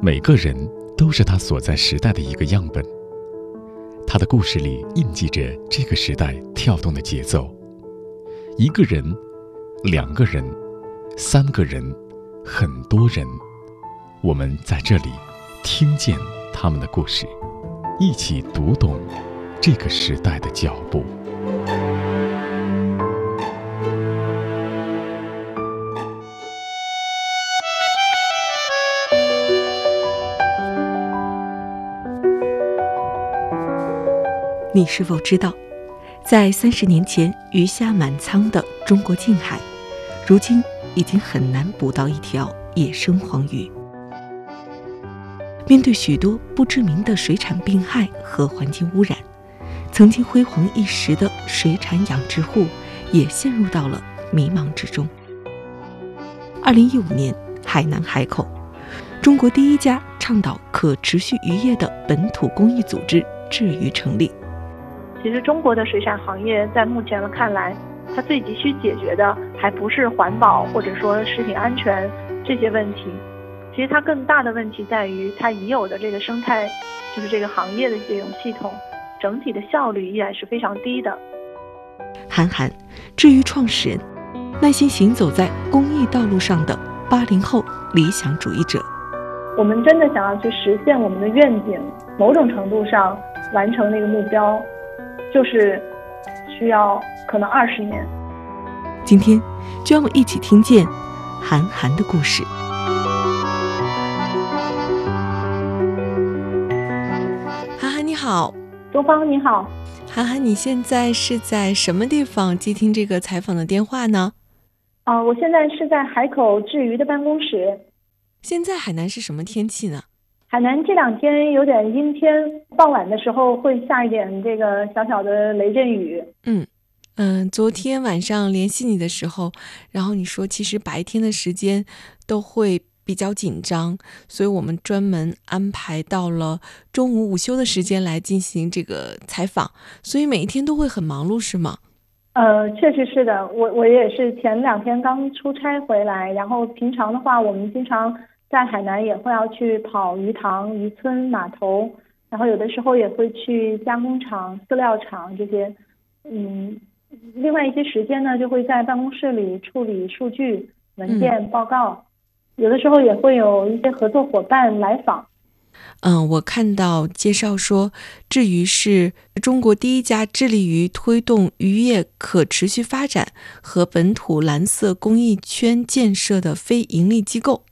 每个人都是他所在时代的一个样本。他的故事里印记着这个时代跳动的节奏。一个人，两个人，三个人，很多人，我们在这里听见他们的故事，一起读懂这个时代的脚步。你是否知道，在三十年前鱼虾满仓的中国近海，如今已经很难捕到一条野生黄鱼。面对许多不知名的水产病害和环境污染，曾经辉煌一时的水产养殖户也陷入到了迷茫之中。二零一五年，海南海口，中国第一家倡导可持续渔业的本土公益组织“智鱼”成立。其实中国的水产行业在目前的看来，它最急需解决的还不是环保或者说食品安全这些问题，其实它更大的问题在于它已有的这个生态，就是这个行业的这种系统，整体的效率依然是非常低的。韩寒，至于创始人，耐心行走在公益道路上的八零后理想主义者。我们真的想要去实现我们的愿景，某种程度上完成那个目标。就是需要可能二十年。今天，就让我们一起听见韩寒的故事。韩寒你好，东方你好，韩寒你现在是在什么地方接听这个采访的电话呢？啊，我现在是在海口智鱼的办公室。现在海南是什么天气呢？海南这两天有点阴天，傍晚的时候会下一点这个小小的雷阵雨。嗯嗯，昨天晚上联系你的时候，然后你说其实白天的时间都会比较紧张，所以我们专门安排到了中午午休的时间来进行这个采访，所以每一天都会很忙碌，是吗？呃，确实是的，我我也是前两天刚出差回来，然后平常的话，我们经常。在海南也会要去跑鱼塘、渔村、码头，然后有的时候也会去加工厂、饲料厂这些。嗯，另外一些时间呢，就会在办公室里处理数据、文件、报告。有的时候也会有一些合作伙伴来访。嗯，我看到介绍说，智鱼是中国第一家致力于推动渔业可持续发展和本土蓝色公益圈建设的非营利机构。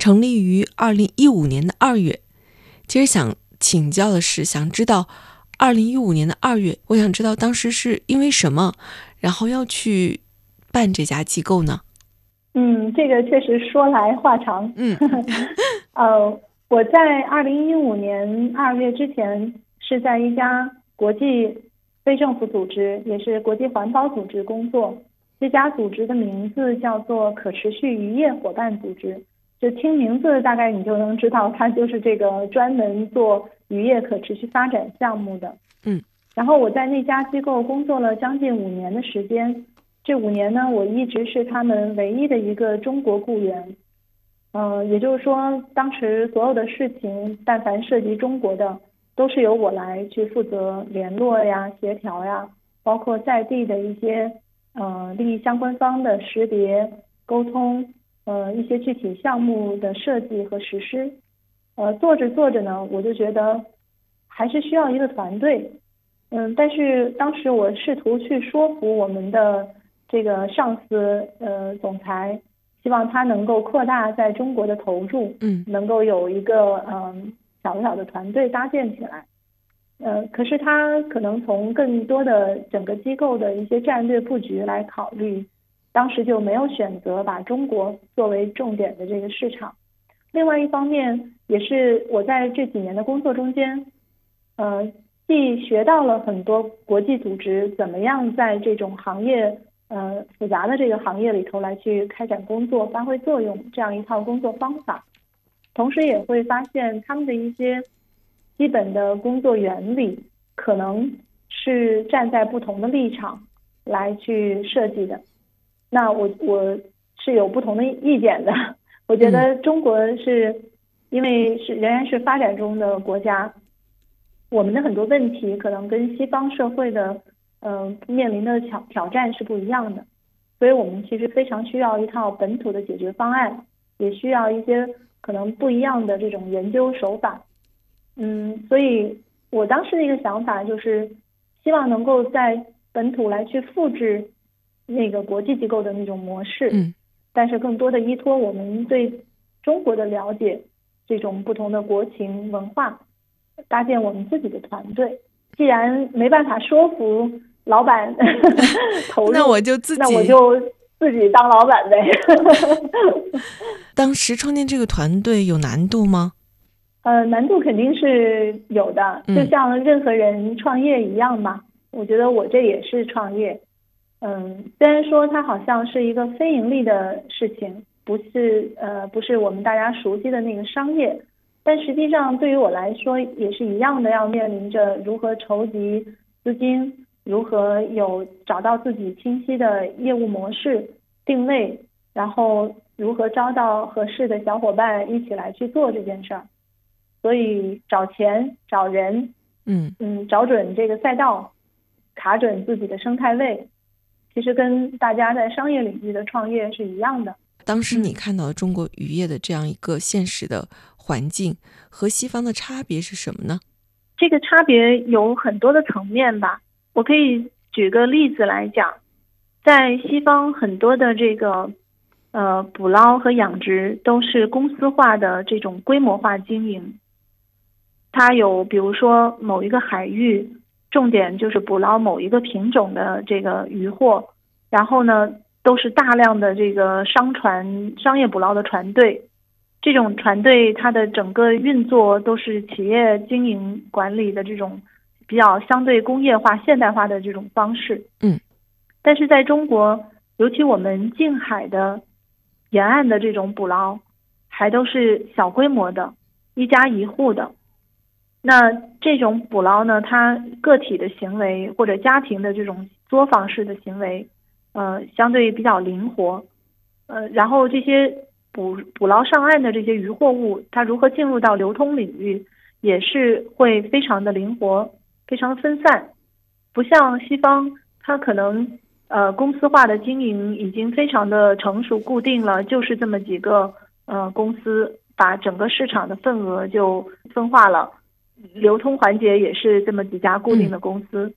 成立于二零一五年的二月，其实想请教的是，想知道二零一五年的二月，我想知道当时是因为什么，然后要去办这家机构呢？嗯，这个确实说来话长。嗯，呃，我在二零一五年二月之前是在一家国际非政府组织，也是国际环保组织工作。这家组织的名字叫做可持续渔业伙伴组织。就听名字，大概你就能知道，它就是这个专门做渔业可持续发展项目的。嗯，然后我在那家机构工作了将近五年的时间，这五年呢，我一直是他们唯一的一个中国雇员。嗯，也就是说，当时所有的事情，但凡涉及中国的，都是由我来去负责联络呀、协调呀，包括在地的一些呃利益相关方的识别、沟通。呃，一些具体项目的设计和实施，呃，做着做着呢，我就觉得还是需要一个团队，嗯，但是当时我试图去说服我们的这个上司，呃，总裁，希望他能够扩大在中国的投入，嗯，能够有一个嗯小小的团队搭建起来，呃，可是他可能从更多的整个机构的一些战略布局来考虑。当时就没有选择把中国作为重点的这个市场。另外一方面，也是我在这几年的工作中间，呃，既学到了很多国际组织怎么样在这种行业呃复杂的这个行业里头来去开展工作、发挥作用这样一套工作方法，同时也会发现他们的一些基本的工作原理可能是站在不同的立场来去设计的。那我我是有不同的意见的，我觉得中国是因为是仍然是发展中的国家，我们的很多问题可能跟西方社会的呃面临的挑挑战是不一样的，所以我们其实非常需要一套本土的解决方案，也需要一些可能不一样的这种研究手法。嗯，所以我当时的一个想法就是，希望能够在本土来去复制那个国际机构的那种模式，嗯，但是更多的依托我们对中国的了解。这种不同的国情文化，搭建我们自己的团队。既然没办法说服老板 投入，那我就自己，那我就自己当老板呗。当时创建这个团队有难度吗？呃，难度肯定是有的，就像任何人创业一样嘛。我觉得我这也是创业。嗯，虽然说它好像是一个非盈利的事情。不是呃，不是我们大家熟悉的那个商业，但实际上对于我来说也是一样的，要面临着如何筹集资金，如何有找到自己清晰的业务模式定位，然后如何招到合适的小伙伴一起来去做这件事儿。所以找钱、找人，嗯嗯，找准这个赛道，卡准自己的生态位，其实跟大家在商业领域的创业是一样的。当时你看到中国渔业的这样一个现实的环境和西方的差别是什么呢？这个差别有很多的层面吧。我可以举个例子来讲，在西方很多的这个呃捕捞和养殖都是公司化的这种规模化经营。它有比如说某一个海域，重点就是捕捞某一个品种的这个渔获，然后呢。都是大量的这个商船、商业捕捞的船队，这种船队它的整个运作都是企业经营管理的这种比较相对工业化、现代化的这种方式。嗯，但是在中国，尤其我们近海的沿岸的这种捕捞，还都是小规模的、一家一户的。那这种捕捞呢，它个体的行为或者家庭的这种作坊式的行为。呃，相对比较灵活，呃，然后这些捕捕捞上岸的这些渔获物，它如何进入到流通领域，也是会非常的灵活，非常分散，不像西方，它可能呃公司化的经营已经非常的成熟固定了，就是这么几个呃公司把整个市场的份额就分化了，流通环节也是这么几家固定的公司，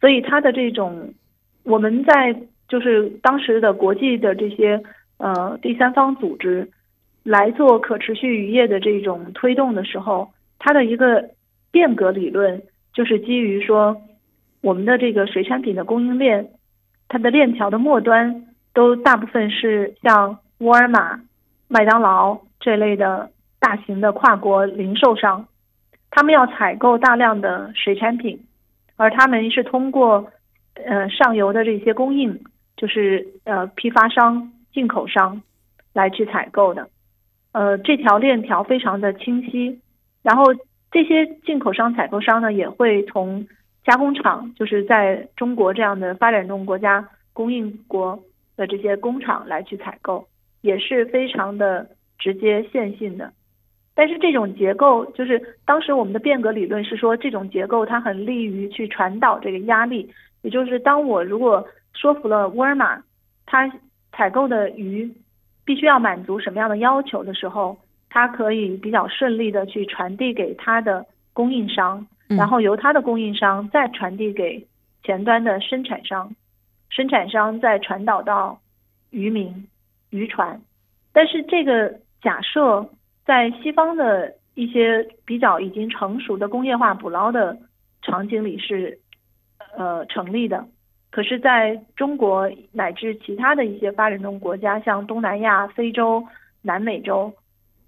所以它的这种我们在。就是当时的国际的这些呃第三方组织来做可持续渔业的这种推动的时候，它的一个变革理论就是基于说，我们的这个水产品的供应链，它的链条的末端都大部分是像沃尔玛、麦当劳这类的大型的跨国零售商，他们要采购大量的水产品，而他们是通过呃上游的这些供应。就是呃批发商、进口商来去采购的，呃这条链条非常的清晰。然后这些进口商、采购商呢，也会从加工厂，就是在中国这样的发展中国家供应国的这些工厂来去采购，也是非常的直接线性的。但是这种结构，就是当时我们的变革理论是说，这种结构它很利于去传导这个压力，也就是当我如果说服了沃尔玛，它采购的鱼必须要满足什么样的要求的时候，它可以比较顺利的去传递给它的供应商，然后由它的供应商再传递给前端的生产商，生产商再传导到渔民、渔船。但是这个假设在西方的一些比较已经成熟的工业化捕捞的场景里是呃成立的。可是，在中国乃至其他的一些发展中国家，像东南亚、非洲、南美洲，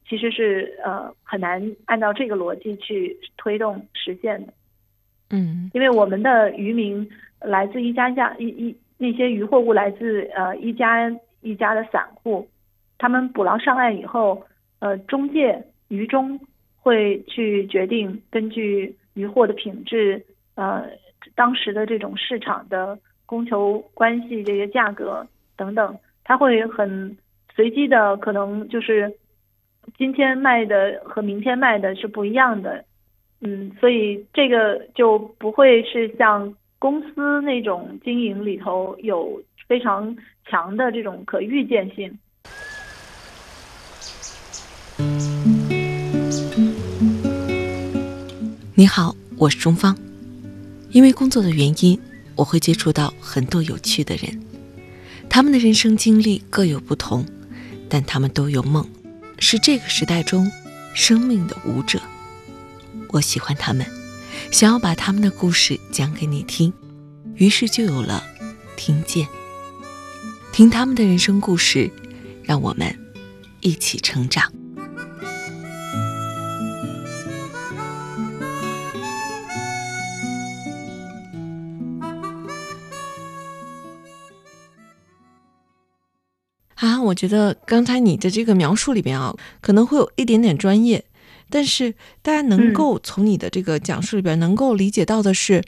其实是呃很难按照这个逻辑去推动实现的。嗯，因为我们的渔民来自一家家一一那些渔获物来自呃一家一家的散户，他们捕捞上岸以后，呃中介渔中会去决定根据渔获的品质，呃当时的这种市场的。供求关系这些价格等等，它会很随机的，可能就是今天卖的和明天卖的是不一样的，嗯，所以这个就不会是像公司那种经营里头有非常强的这种可预见性。你好，我是钟芳。因为工作的原因，我会接触到很多有趣的人，他们的人生经历各有不同，但他们都有梦。是这个时代中生命的舞者，我喜欢他们，想要把他们的故事讲给你听，于是就有了听见，听他们的人生故事，让我们一起成长。我觉得刚才你的这个描述里边啊，可能会有一点点专业，但是大家能够从你的这个讲述里边能够理解到的是，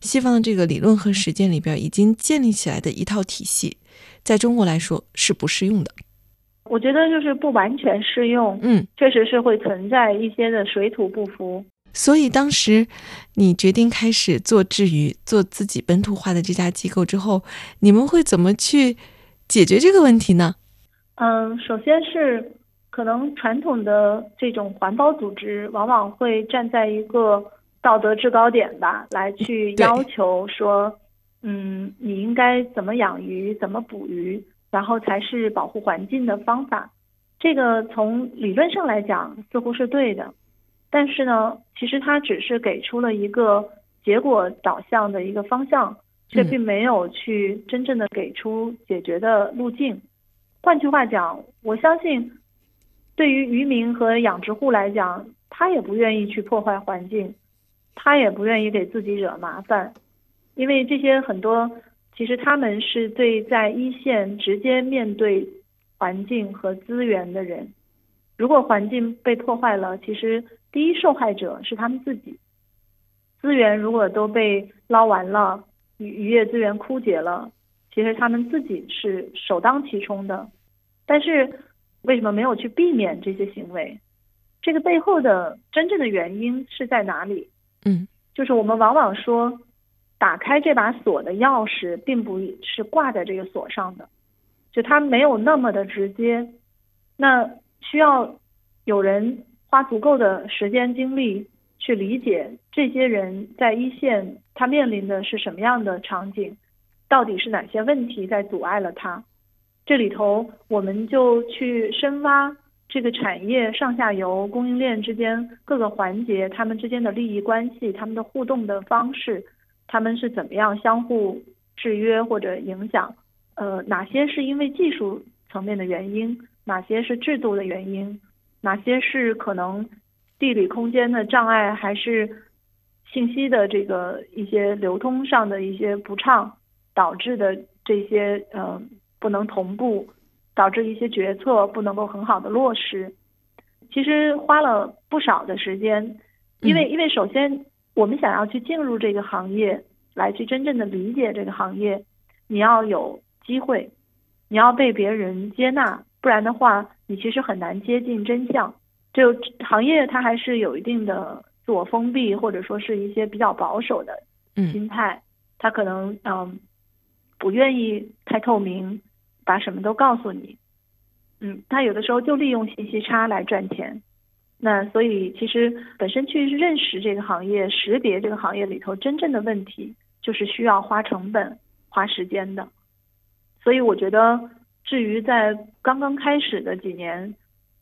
西方的这个理论和实践里边已经建立起来的一套体系，在中国来说是不适用的。我觉得就是不完全适用，嗯，确实是会存在一些的水土不服。所以当时你决定开始做治愈、做自己本土化的这家机构之后，你们会怎么去？解决这个问题呢？嗯，首先是可能传统的这种环保组织往往会站在一个道德制高点吧，来去要求说，嗯，你应该怎么养鱼，怎么捕鱼，然后才是保护环境的方法。这个从理论上来讲似乎是对的，但是呢，其实它只是给出了一个结果导向的一个方向。却并没有去真正的给出解决的路径。换句话讲，我相信，对于渔民和养殖户来讲，他也不愿意去破坏环境，他也不愿意给自己惹麻烦，因为这些很多其实他们是对在一线直接面对环境和资源的人。如果环境被破坏了，其实第一受害者是他们自己。资源如果都被捞完了。渔渔业资源枯竭了，其实他们自己是首当其冲的，但是为什么没有去避免这些行为？这个背后的真正的原因是在哪里？嗯，就是我们往往说，打开这把锁的钥匙并不是挂在这个锁上的，就它没有那么的直接，那需要有人花足够的时间精力。去理解这些人在一线，他面临的是什么样的场景，到底是哪些问题在阻碍了它？这里头，我们就去深挖这个产业上下游供应链之间各个环节，他们之间的利益关系，他们的互动的方式，他们是怎么样相互制约或者影响？呃，哪些是因为技术层面的原因？哪些是制度的原因？哪些是可能？地理空间的障碍，还是信息的这个一些流通上的一些不畅导致的这些呃不能同步，导致一些决策不能够很好的落实。其实花了不少的时间，因为因为首先我们想要去进入这个行业，来去真正的理解这个行业，你要有机会，你要被别人接纳，不然的话，你其实很难接近真相。就行业，它还是有一定的自我封闭，或者说是一些比较保守的心态。它可能嗯不愿意太透明，把什么都告诉你。嗯，他有的时候就利用信息差来赚钱。那所以其实本身去认识这个行业，识别这个行业里头真正的问题，就是需要花成本、花时间的。所以我觉得，至于在刚刚开始的几年。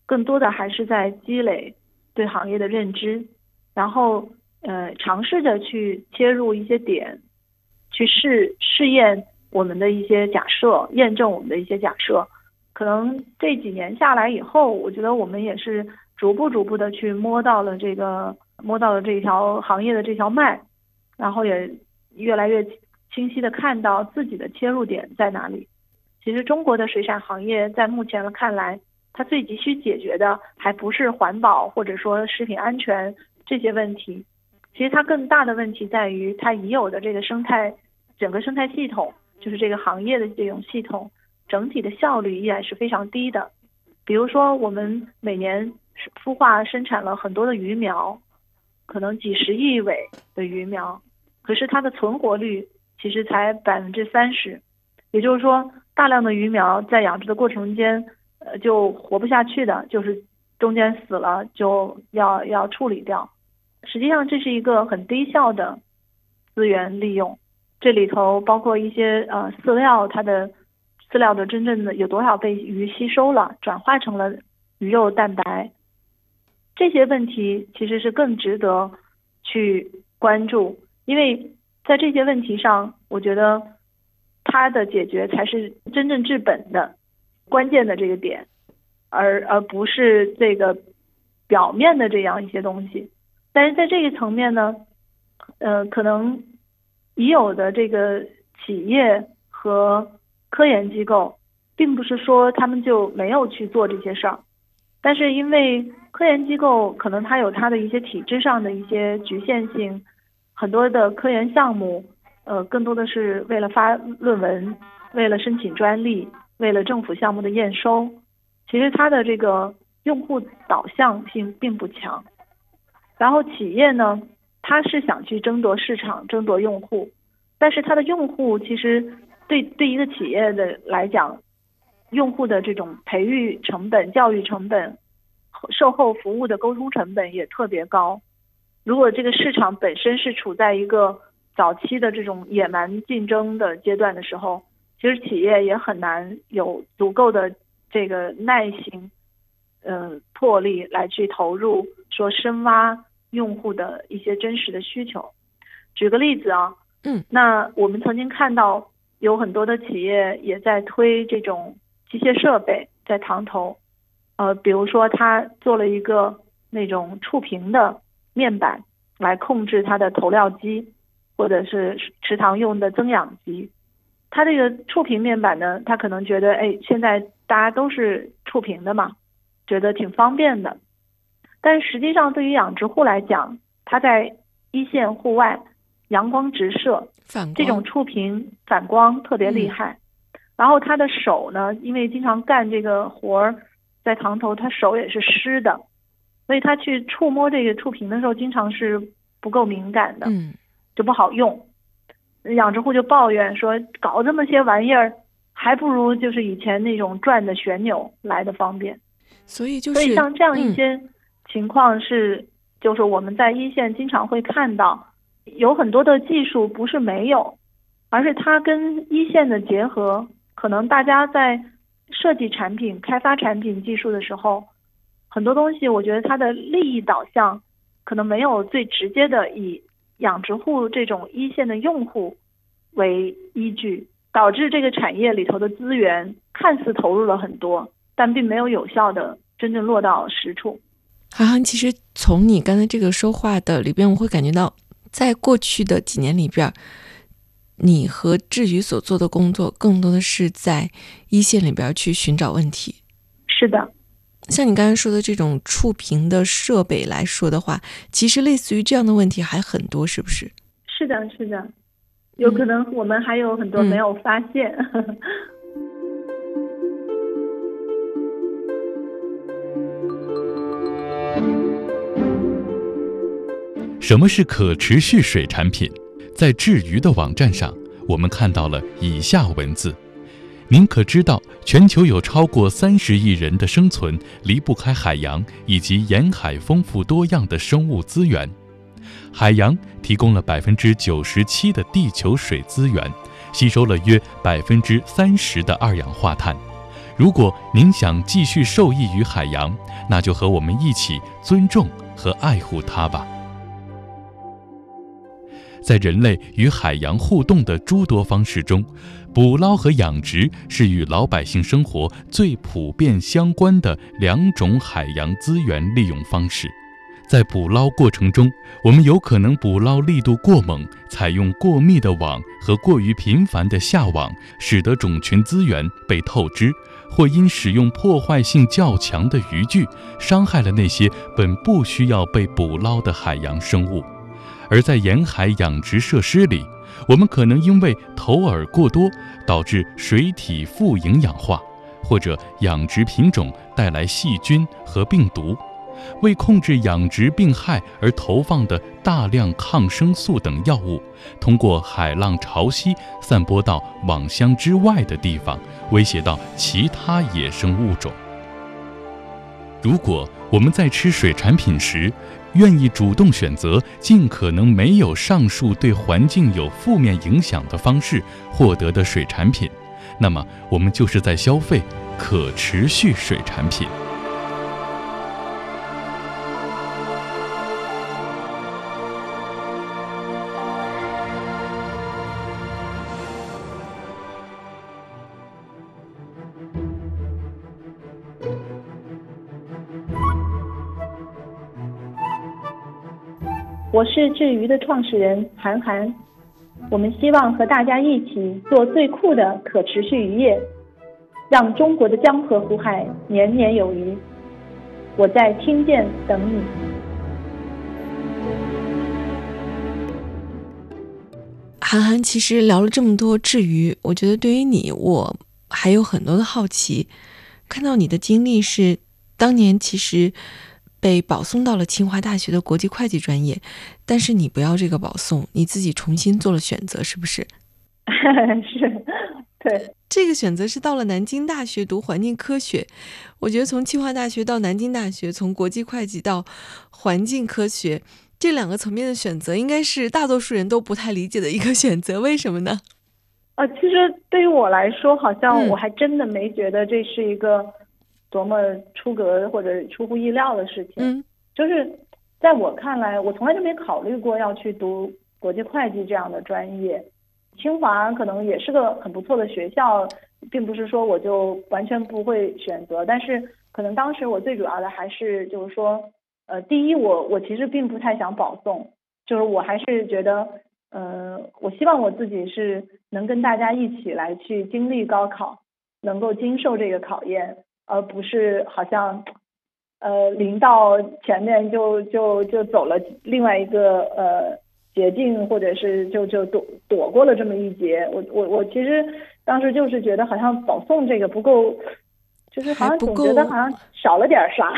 更多的还是在积累对行业的认知，然后呃尝试着去切入一些点，去试试验我们的一些假设，验证我们的一些假设。可能这几年下来以后，我觉得我们也是逐步逐步的去摸到了这个摸到了这条行业的这条脉，然后也越来越清晰的看到自己的切入点在哪里。其实中国的水产行业在目前看来。它最急需解决的还不是环保或者说食品安全这些问题，其实它更大的问题在于它已有的这个生态，整个生态系统，就是这个行业的这种系统，整体的效率依然是非常低的。比如说，我们每年孵化生产了很多的鱼苗，可能几十亿尾的鱼苗，可是它的存活率其实才百分之三十，也就是说，大量的鱼苗在养殖的过程间，呃，就活不下去的，就是中间死了就要要处理掉。实际上，这是一个很低效的资源利用。这里头包括一些呃饲料，它的饲料的真正的有多少被鱼吸收了，转化成了鱼肉蛋白，这些问题其实是更值得去关注，因为在这些问题上，我觉得它的解决才是真正治本的关键的这个点，而而不是这个表面的这样一些东西。但是在这个层面呢，呃，可能已有的这个企业和科研机构，并不是说他们就没有去做这些事儿，但是因为科研机构可能它有它的一些体制上的一些局限性，很多的科研项目，呃，更多的是为了发论文，为了申请专利，为了政府项目的验收，其实它的这个用户导向性并不强。然后企业呢，他是想去争夺市场、争夺用户，但是他的用户其实对对一个企业的来讲，用户的这种培育成本、教育成本、售后服务的沟通成本也特别高。如果这个市场本身是处在一个早期的这种野蛮竞争的阶段的时候，其实企业也很难有足够的这个耐心，嗯，魄力来去投入，说深挖。用户的一些真实的需求，举个例子啊，嗯，那我们曾经看到有很多的企业也在推这种机械设备在塘头，呃，比如说他做了一个那种触屏的面板来控制它的投料机，或者是池塘用的增氧机，它这个触屏面板呢，他可能觉得，哎，现在大家都是触屏的嘛，觉得挺方便的。但实际上，对于养殖户来讲，他在一线户外，阳光直射，这种触屏反光特别厉害。然后他的手呢，因为经常干这个活儿，在塘头，他手也是湿的，所以他去触摸这个触屏的时候，经常是不够敏感的，就不好用。养殖户就抱怨说，搞这么些玩意儿，还不如就是以前那种转的旋钮来的方便。所以就是，所以像这样一些。情况是，就是我们在一线经常会看到，有很多的技术不是没有，而是它跟一线的结合，可能大家在设计产品、开发产品技术的时候，很多东西我觉得它的利益导向可能没有最直接的以养殖户这种一线的用户为依据，导致这个产业里头的资源看似投入了很多，但并没有有效的真正落到实处。韩寒，其实从你刚才这个说话的里边，我会感觉到，在过去的几年里边，你和志宇所做的工作，更多的是在一线里边去寻找问题。是的，像你刚才说的这种触屏的设备来说的话，其实类似于这样的问题还很多，是不是？是的，是的，有可能我们还有很多没有发现。什么是可持续水产品？在智鱼的网站上，我们看到了以下文字：您可知道，全球有超过三十亿人的生存离不开海洋以及沿海丰富多样的生物资源。海洋提供了百分之九十七的地球水资源，吸收了约百分之三十的二氧化碳。如果您想继续受益于海洋，那就和我们一起尊重和爱护它吧。在人类与海洋互动的诸多方式中，捕捞和养殖是与老百姓生活最普遍相关的两种海洋资源利用方式。在捕捞过程中，我们有可能捕捞力度过猛、采用过密的网和过于频繁的下网，使得种群资源被透支，或因使用破坏性较强的渔具，伤害了那些本不需要被捕捞的海洋生物。而在沿海养殖设施里，我们可能因为投饵过多，导致水体富营养化，或者养殖品种带来细菌和病毒，为控制养殖病害而投放的大量抗生素等药物，通过海浪潮汐散播到网箱之外的地方，威胁到其他野生物种。如果我们在吃水产品时，愿意主动选择尽可能没有上述对环境有负面影响的方式获得的水产品，那么我们就是在消费可持续水产品。我是智鱼的创始人韩寒，我们希望和大家一起做最酷的可持续渔业，让中国的江河湖海年年有余。我在听见等你。韩寒，其实聊了这么多智鱼，我觉得对于你，我还有很多的好奇。看到你的经历是，当年其实。被保送到了清华大学的国际会计专业，但是你不要这个保送，你自己重新做了选择，是不是？是，对，这个选择是到了南京大学读环境科学。我觉得从清华大学到南京大学，从国际会计到环境科学这两个层面的选择，应该是大多数人都不太理解的一个选择。为什么呢？呃，其实对于我来说，好像我还真的没觉得这是一个。多么出格或者出乎意料的事情，嗯，就是在我看来，我从来就没考虑过要去读国际会计这样的专业。清华可能也是个很不错的学校，并不是说我就完全不会选择。但是可能当时我最主要的还是就是说，呃，第一，我我其实并不太想保送，就是我还是觉得，呃，我希望我自己是能跟大家一起来去经历高考，能够经受这个考验。而不是好像，呃，临到前面就就就走了另外一个呃捷径，或者是就就躲躲过了这么一劫。我我我其实当时就是觉得好像保送这个不够，就是好像总觉得好像少了点啥，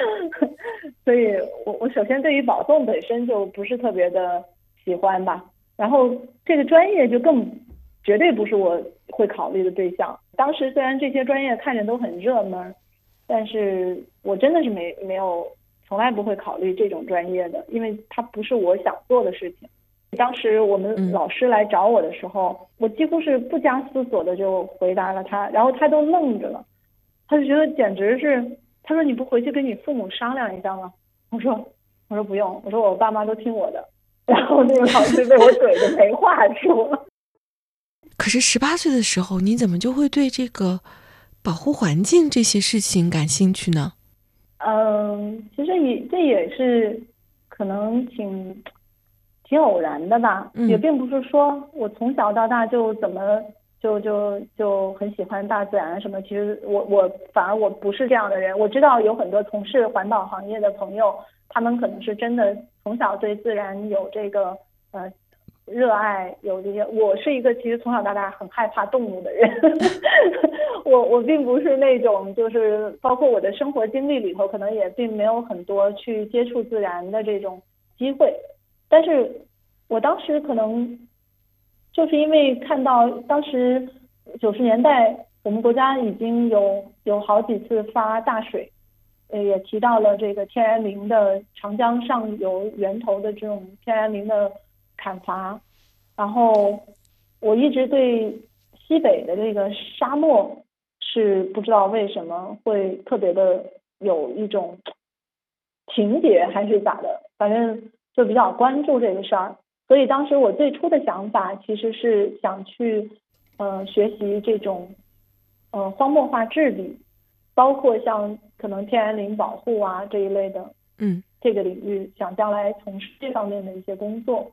所以我我首先对于保送本身就不是特别的喜欢吧，然后这个专业就更绝对不是我会考虑的对象。当时虽然这些专业看着都很热门，但是我真的是没没有从来不会考虑这种专业的，因为它不是我想做的事情。当时我们老师来找我的时候，我几乎是不加思索的就回答了他，然后他都愣着了，他就觉得简直是，他说你不回去跟你父母商量一下吗？我说我说不用，我说我爸妈都听我的，然后那个老师被我怼的没话说。可是十八岁的时候，你怎么就会对这个保护环境这些事情感兴趣呢？嗯，其实也这也是可能挺挺偶然的吧，也并不是说我从小到大就怎么就就就很喜欢大自然什么。其实我我反而我不是这样的人。我知道有很多从事环保行业的朋友，他们可能是真的从小对自然有这个呃。热爱有这些，我是一个其实从小到大很害怕动物的人。我我并不是那种，就是包括我的生活经历里头，可能也并没有很多去接触自然的这种机会。但是我当时可能就是因为看到当时九十年代我们国家已经有有好几次发大水，呃，也提到了这个天然林的长江上游源头的这种天然林的。砍伐，然后我一直对西北的这个沙漠是不知道为什么会特别的有一种情节还是咋的，反正就比较关注这个事儿。所以当时我最初的想法其实是想去呃学习这种呃荒漠化治理，包括像可能天然林保护啊这一类的，嗯，这个领域想将来从事这方面的一些工作。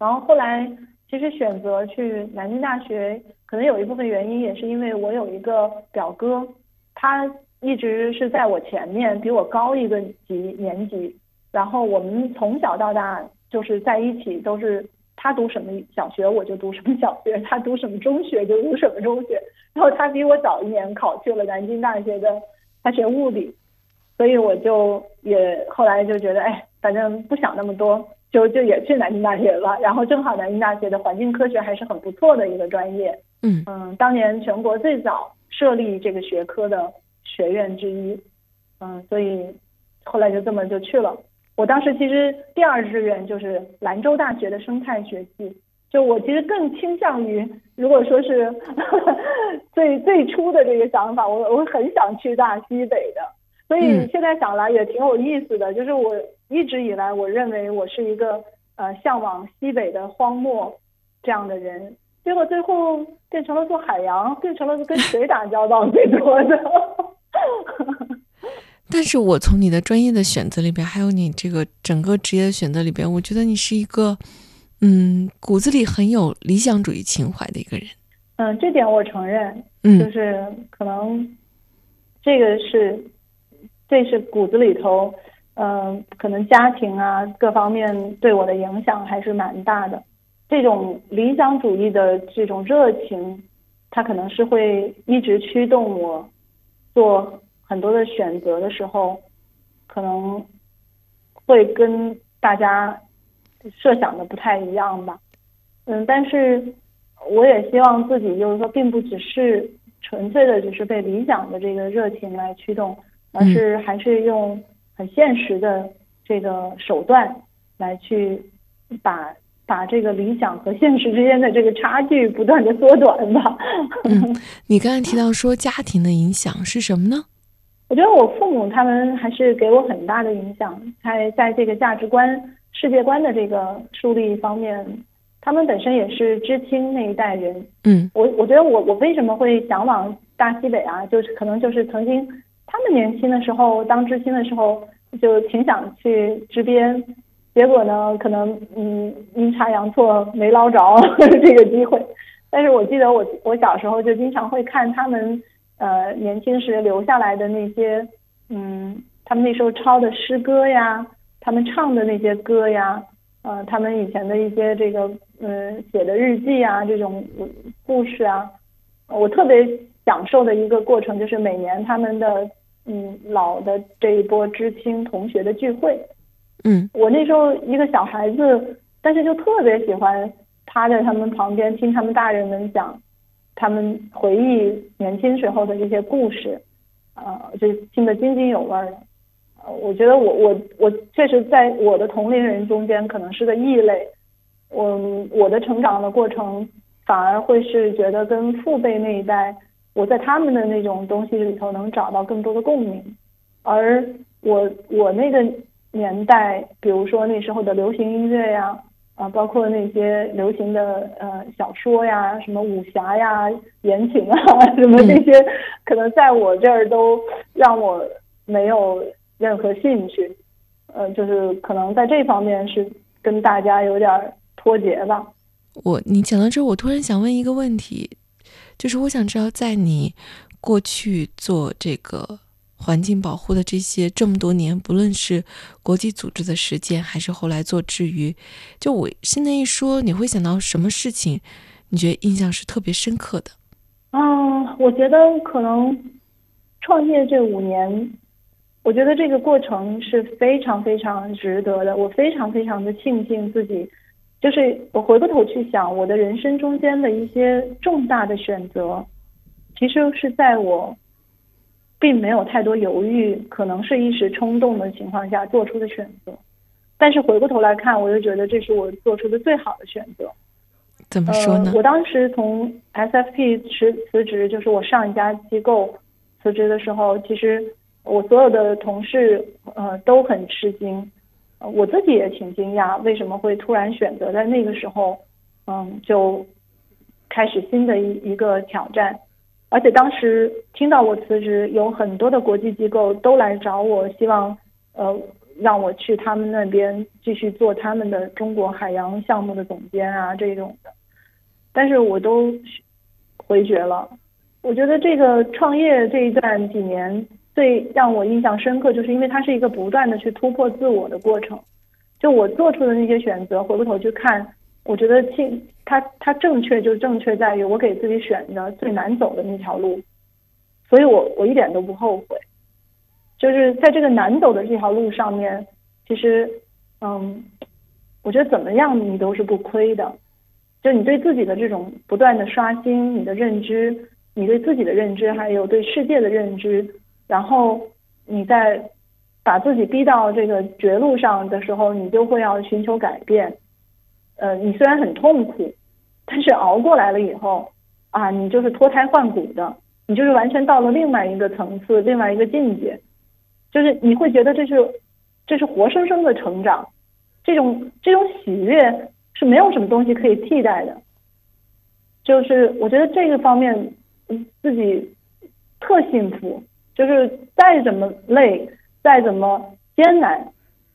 然后后来，其实选择去南京大学，可能有一部分原因也是因为我有一个表哥，他一直是在我前面，比我高一个级年级。然后我们从小到大就是在一起，都是他读什么小学我就读什么小学，他读什么中学就读什么中学。然后他比我早一年考去了南京大学的，他学物理。所以我就也后来就觉得，哎，反正不想那么多，就就也去南京大学了。然后正好南京大学的环境科学还是很不错的一个专业，嗯嗯，当年全国最早设立这个学科的学院之一，嗯，所以后来就这么就去了。我当时其实第二志愿就是兰州大学的生态学系，就我其实更倾向于，如果说是 最最初的这个想法，我我很想去大西北的。所以现在想来也挺有意思的，就是我一直以来我认为我是一个呃向往西北的荒漠这样的人，结果最后变成了做海洋，变成了跟水打交道最多的。但是我从你的专业的选择里边，还有你这个整个职业的选择里边，我觉得你是一个嗯骨子里很有理想主义情怀的一个人。嗯，这点我承认，嗯，就是可能这个是。这是骨子里头，嗯，可能家庭啊各方面对我的影响还是蛮大的。这种理想主义的这种热情，它可能是会一直驱动我做很多的选择的时候，可能会跟大家设想的不太一样吧。嗯，但是我也希望自己就是说，并不只是纯粹的只是被理想的这个热情来驱动。而是还是用很现实的这个手段来去把把这个理想和现实之间的这个差距不断的缩短吧。嗯，你刚才提到说家庭的影响是什么呢？我觉得我父母他们还是给我很大的影响，在在这个价值观、世界观的这个树立方面，他们本身也是知青那一代人。嗯，我我觉得我我为什么会向往大西北啊？就是可能就是曾经。他们年轻的时候，当知青的时候，就挺想去支边，结果呢，可能嗯阴差阳错没捞着 这个机会。但是我记得我我小时候就经常会看他们呃年轻时留下来的那些嗯，他们那时候抄的诗歌呀，他们唱的那些歌呀，呃，他们以前的一些这个嗯写的日记啊，这种故事啊，我特别享受的一个过程就是每年他们的。嗯，老的这一波知青同学的聚会，嗯，我那时候一个小孩子，但是就特别喜欢趴在他们旁边听他们大人们讲，他们回忆年轻时候的这些故事，啊，就听得津津有味的。呃，我觉得我我我确实在我的同龄人中间可能是个异类，我我的成长的过程反而会是觉得跟父辈那一代。我在他们的那种东西里头能找到更多的共鸣，而我我那个年代，比如说那时候的流行音乐呀，啊，包括那些流行的呃小说呀，什么武侠呀、言情啊，什么这些，可能在我这儿都让我没有任何兴趣，呃，就是可能在这方面是跟大家有点脱节吧。我你讲到这，我突然想问一个问题。就是我想知道，在你过去做这个环境保护的这些这么多年，不论是国际组织的实践，还是后来做治愈，就我现在一说，你会想到什么事情？你觉得印象是特别深刻的？嗯，我觉得可能创业这五年，我觉得这个过程是非常非常值得的。我非常非常的庆幸自己。就是我回过头去想，我的人生中间的一些重大的选择，其实是在我并没有太多犹豫，可能是一时冲动的情况下做出的选择。但是回过头来看，我就觉得这是我做出的最好的选择。怎么说呢？我当时从 SFP 辞辞职，就是我上一家机构辞职的时候，其实我所有的同事呃都很吃惊。我自己也挺惊讶，为什么会突然选择在那个时候，嗯，就开始新的一一个挑战。而且当时听到我辞职，有很多的国际机构都来找我，希望呃让我去他们那边继续做他们的中国海洋项目的总监啊这种的，但是我都回绝了。我觉得这个创业这一段几年。最让我印象深刻，就是因为它是一个不断的去突破自我的过程。就我做出的那些选择，回过头去看，我觉得正它它正确就正确在于我给自己选的最难走的那条路，所以我我一点都不后悔。就是在这个难走的这条路上面，其实，嗯，我觉得怎么样你都是不亏的。就你对自己的这种不断的刷新，你的认知，你对自己的认知，还有对世界的认知，然后你在把自己逼到这个绝路上的时候，你就会要寻求改变。呃，你虽然很痛苦，但是熬过来了以后，啊，你就是脱胎换骨的，你就是完全到了另外一个层次，另外一个境界，就是你会觉得这是这是活生生的成长，这种这种喜悦。是没有什么东西可以替代的，就是我觉得这个方面，自己特幸福。就是再怎么累，再怎么艰难，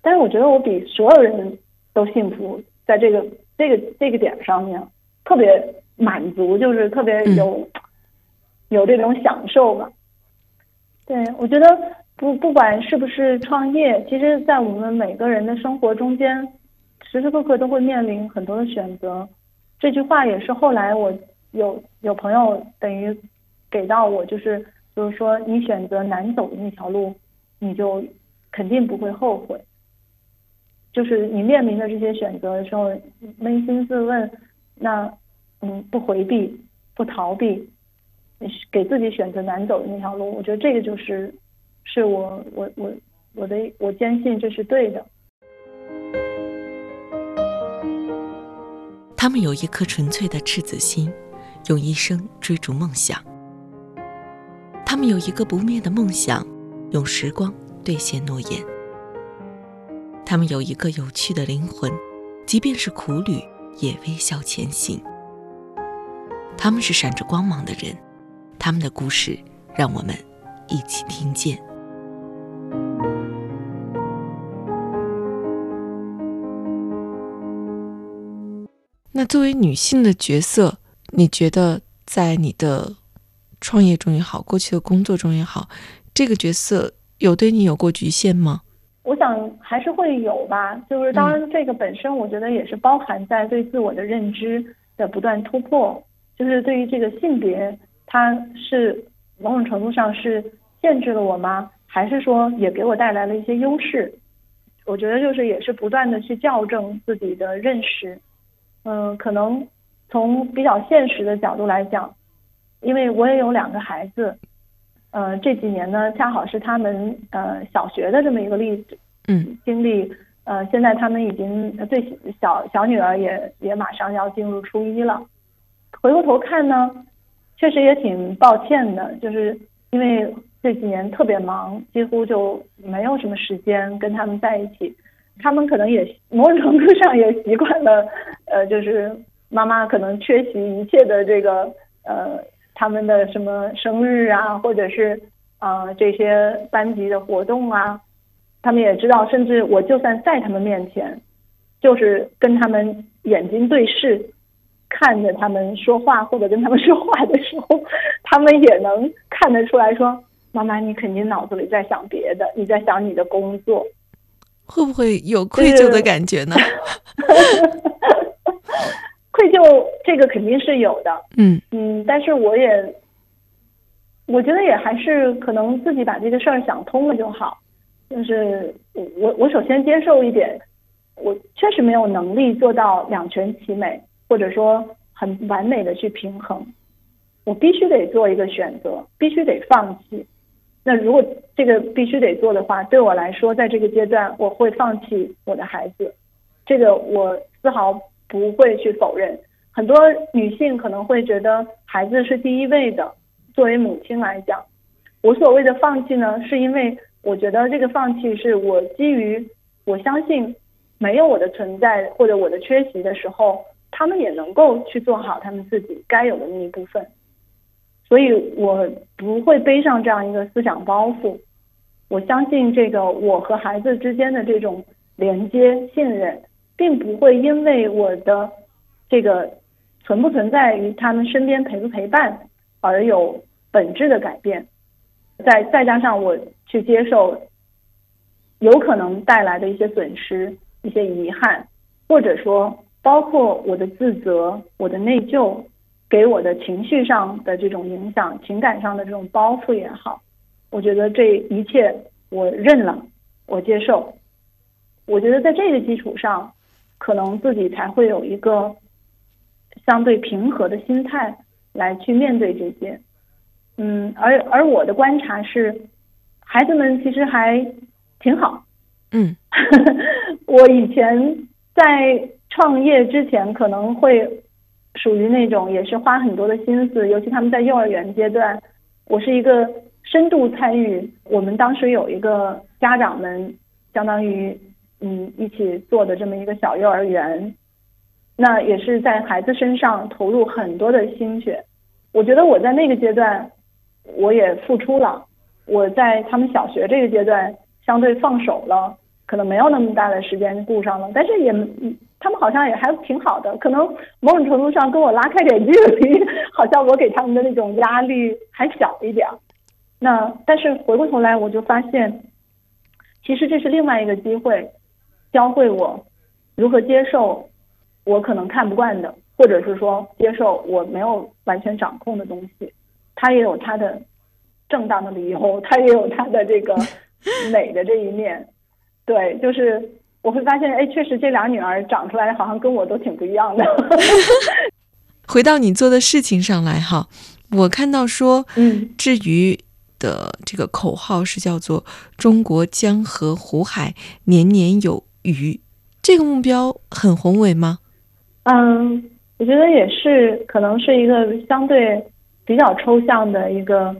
但是我觉得我比所有人都幸福，在这个这个这个点上面，特别满足，就是特别有有这种享受吧。对，我觉得不不管是不是创业，其实，在我们每个人的生活中间。时时刻刻都会面临很多的选择，这句话也是后来我有有朋友等于给到我，就是就是说你选择难走的那条路，你就肯定不会后悔。就是你面临的这些选择的时候，扪心自问，那嗯不回避不逃避，给自己选择难走的那条路，我觉得这个就是是我我我我的我坚信这是对的。他们有一颗纯粹的赤子心，用一生追逐梦想。他们有一个不灭的梦想，用时光兑现诺言。他们有一个有趣的灵魂，即便是苦旅也微笑前行。他们是闪着光芒的人，他们的故事让我们一起听见。那作为女性的角色，你觉得在你的创业中也好，过去的工作中也好，这个角色有对你有过局限吗？我想还是会有吧。就是当然，这个本身我觉得也是包含在对自我的认知的不断突破。就是对于这个性别，它是某种程度上是限制了我吗？还是说也给我带来了一些优势？我觉得就是也是不断的去校正自己的认识。嗯，可能从比较现实的角度来讲，因为我也有两个孩子，呃，这几年呢，恰好是他们呃小学的这么一个历史，嗯，经历，呃，现在他们已经最小小女儿也也马上要进入初一了。回过头看呢，确实也挺抱歉的，就是因为这几年特别忙，几乎就没有什么时间跟他们在一起。他们可能也某种程度上也习惯了，呃，就是妈妈可能缺席一切的这个呃他们的什么生日啊，或者是啊这些班级的活动啊，他们也知道，甚至我就算在他们面前，就是跟他们眼睛对视，看着他们说话或者跟他们说话的时候，他们也能看得出来说，妈妈你肯定脑子里在想别的，你在想你的工作。会不会有愧疚的感觉呢？愧疚这个肯定是有的，嗯嗯，但是我也，我觉得也还是可能自己把这个事儿想通了就好。就是我我首先接受一点，我确实没有能力做到两全其美，或者说很完美的去平衡，我必须得做一个选择，必须得放弃。那如果这个必须得做的话，对我来说，在这个阶段我会放弃我的孩子，这个我丝毫不会去否认。很多女性可能会觉得孩子是第一位的，作为母亲来讲，我所谓的放弃呢，是因为我觉得这个放弃是我基于我相信没有我的存在或者我的缺席的时候，他们也能够去做好他们自己该有的那一部分。所以我不会背上这样一个思想包袱，我相信这个我和孩子之间的这种连接信任，并不会因为我的这个存不存在于他们身边陪不陪伴而有本质的改变。再再加上我去接受有可能带来的一些损失、一些遗憾，或者说包括我的自责、我的内疚。给我的情绪上的这种影响，情感上的这种包袱也好，我觉得这一切我认了，我接受。我觉得在这个基础上，可能自己才会有一个相对平和的心态来去面对这些。嗯，而而我的观察是，孩子们其实还挺好。嗯，我以前在创业之前可能会属于那种也是花很多的心思，尤其他们在幼儿园阶段，我是一个深度参与。我们当时有一个家长们，相当于嗯一起做的这么一个小幼儿园，那也是在孩子身上投入很多的心血。我觉得我在那个阶段。我也付出了，我在他们小学这个阶段相对放手了，可能没有那么大的时间顾上了，但是也，他们好像也还挺好的，可能某种程度上跟我拉开点距离，好像我给他们的那种压力还小一点。那但是回过头来我就发现，其实这是另外一个机会，教会我如何接受我可能看不惯的，或者是说接受我没有完全掌控的东西。他也有他的正当的理由，他也有他的这个 美的这一面。对，就是我会发现，哎，确实这俩女儿长出来好像跟我都挺不一样的。回到你做的事情上来哈，我看到说，嗯，至于的这个口号是叫做“中国江河湖海年年有余”，这个目标很宏伟吗？嗯，我觉得也是，可能是一个相对。比较抽象的一个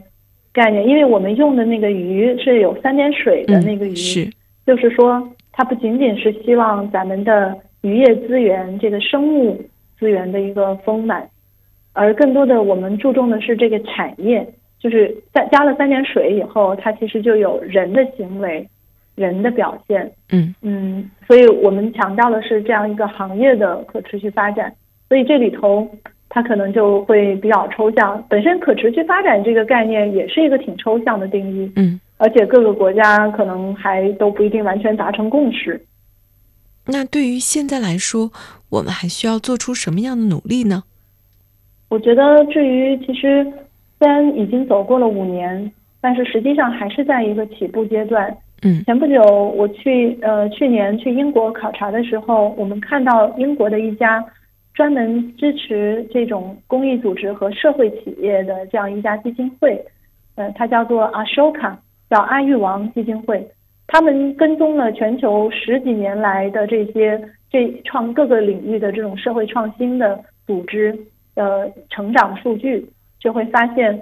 概念，因为我们用的那个鱼是有三点水的那个鱼，是，就是说它不仅仅是希望咱们的渔业资源、这个生物资源的一个丰满，而更多的我们注重的是这个产业，就是在加了三点水以后，它其实就有人的行为、人的表现，嗯嗯，所以我们强调的是这样一个行业的可持续发展，所以这里头。它可能就会比较抽象，本身可持续发展这个概念也是一个挺抽象的定义，嗯，而且各个国家可能还都不一定完全达成共识。那对于现在来说，我们还需要做出什么样的努力呢？我觉得，至于其实虽然已经走过了五年，但是实际上还是在一个起步阶段。前不久我去呃去年去英国考察的时候，我们看到英国的一家。专门支持这种公益组织和社会企业的这样一家基金会，呃，它叫做 Ashoka，叫阿育王基金会。他们跟踪了全球十几年来的这些这创各个领域的这种社会创新的组织的成长数据，就会发现，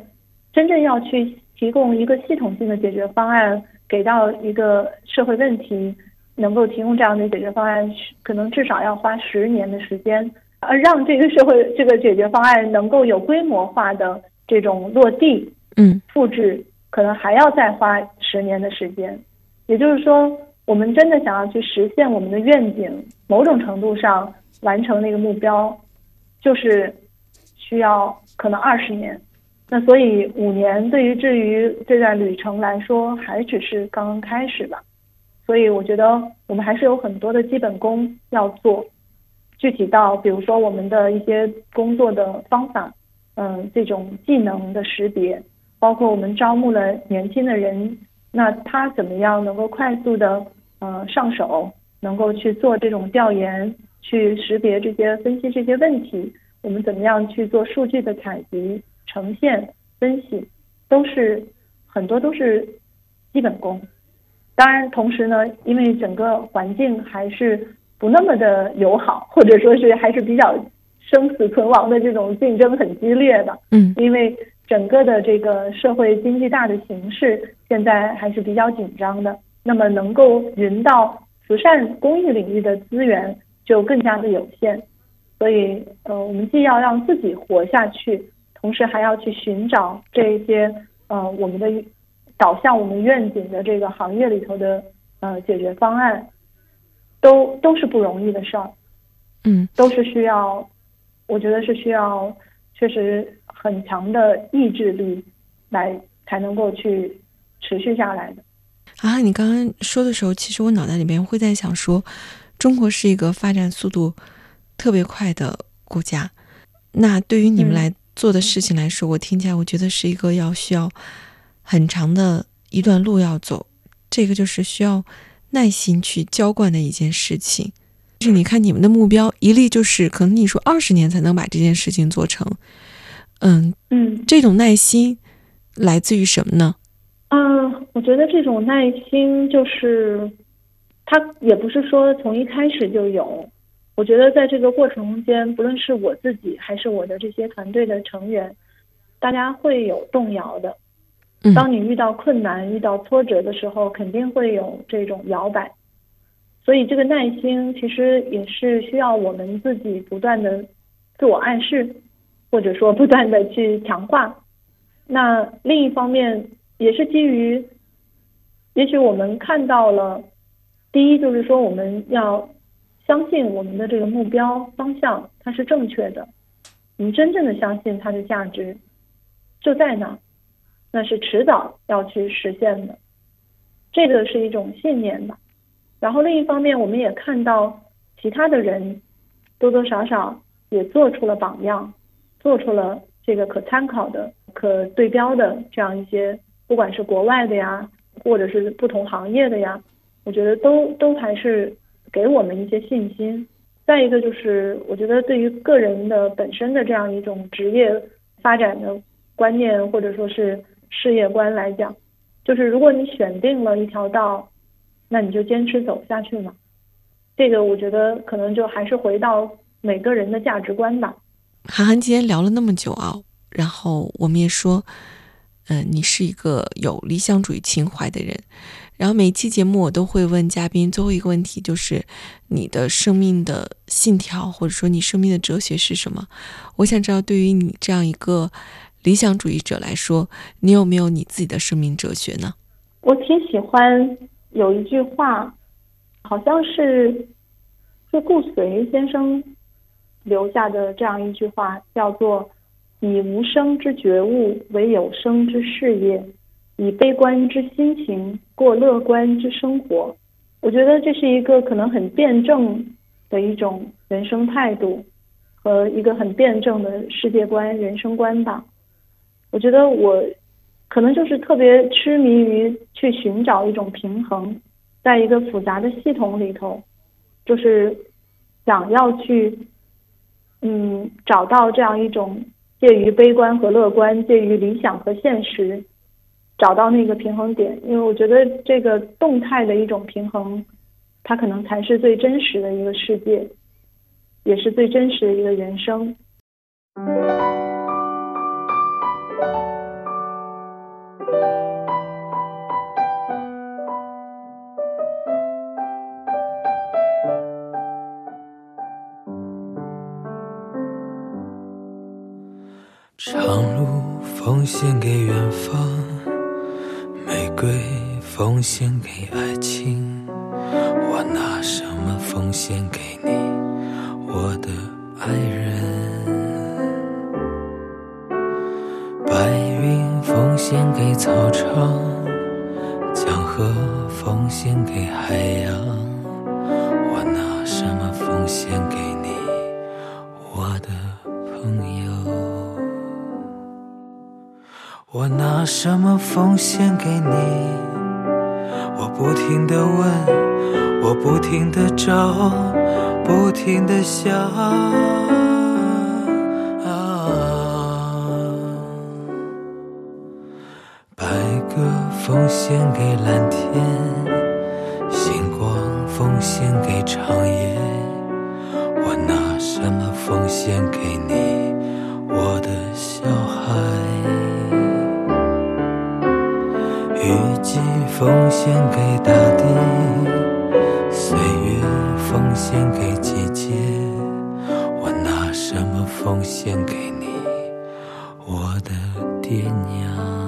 真正要去提供一个系统性的解决方案，给到一个社会问题，能够提供这样的解决方案，可能至少要花十年的时间。而，让这个社会这个解决方案能够有规模化的这种落地，嗯，复制，可能还要再花十年的时间。也就是说，我们真的想要去实现我们的愿景，某种程度上完成那个目标，就是需要可能二十年。那所以五年对于至于这段旅程来说，还只是刚刚开始吧。所以我觉得我们还是有很多的基本功要做。具体到，比如说我们的一些工作的方法，嗯，这种技能的识别，包括我们招募了年轻的人，那他怎么样能够快速的呃上手，能够去做这种调研，去识别这些、分析这些问题，我们怎么样去做数据的采集、呈现、分析，都是很多都是基本功。当然，同时呢，因为整个环境还是。不那么的友好，或者说是还是比较生死存亡的这种竞争很激烈的。嗯，因为整个的这个社会经济大的形势现在还是比较紧张的。那么能够匀到慈善公益领域的资源就更加的有限。所以，呃，我们既要让自己活下去，同时还要去寻找这些呃我们的导向我们愿景的这个行业里头的呃解决方案。都都是不容易的事儿，嗯，都是需要，我觉得是需要确实很强的意志力来才能够去持续下来的。啊，你刚刚说的时候，其实我脑袋里边会在想说，中国是一个发展速度特别快的国家，那对于你们来做的事情来说，我听起来我觉得是一个要需要很长的一段路要走。这个就是需要耐心去浇灌的一件事情。就是你看你们的目标一例就是可能你说二十年才能把这件事情做成，嗯嗯，这种耐心来自于什么呢？嗯，我觉得这种耐心就是，他也不是说从一开始就有。我觉得在这个过程中间，不论是我自己还是我的这些团队的成员，大家会有动摇的。当你遇到困难、遇到挫折的时候，肯定会有这种摇摆。所以，这个耐心其实也是需要我们自己不断的自我暗示，或者说不断的去强化。那另一方面，也是基于，也许我们看到了，第一就是说我们要相信我们的这个目标方向它是正确的，你真正的相信它的价值就在那，那是迟早要去实现的，这个是一种信念吧。然后另一方面，我们也看到其他的人多多少少也做出了榜样，做出了这个可参考的、可对标的这样一些，不管是国外的呀，或者是不同行业的呀，我觉得都都还是给我们一些信心。再一个就是，我觉得对于个人的本身的这样一种职业发展的观念或者说是事业观来讲，就是如果你选定了一条道。那你就坚持走下去嘛，这个我觉得可能就还是回到每个人的价值观吧。韩寒今天聊了那么久啊，然后我们也说，嗯，你是一个有理想主义情怀的人。然后每期节目我都会问嘉宾最后一个问题，就是你的生命的信条或者说你生命的哲学是什么？我想知道，对于你这样一个理想主义者来说，你有没有你自己的生命哲学呢？我挺喜欢。有一句话，好像是是顾随先生留下的这样一句话，叫做“以无声之觉悟为有声之事业，以悲观之心情过乐观之生活”。我觉得这是一个可能很辩证的一种人生态度和一个很辩证的世界观、人生观吧。我觉得我。可能就是特别痴迷于去寻找一种平衡，在一个复杂的系统里头，就是想要去，嗯，找到这样一种介于悲观和乐观、介于理想和现实，找到那个平衡点。因为我觉得这个动态的一种平衡，它可能才是最真实的一个世界，也是最真实的一个人生。长路奉献给远方，瑰奉献给爱情，我拿什么奉献给你，我的爱人？白云奉献给草场，江河奉献给海洋，我拿什么奉献给你，我的朋友？我拿什么奉献给你？我不停的问，我不停的找，不停的想。白鸽奉献给蓝天，星光奉献给长夜。我拿什么奉献给你，奉献给大地岁月奉献给季节。我拿什么奉献给你我的爹娘？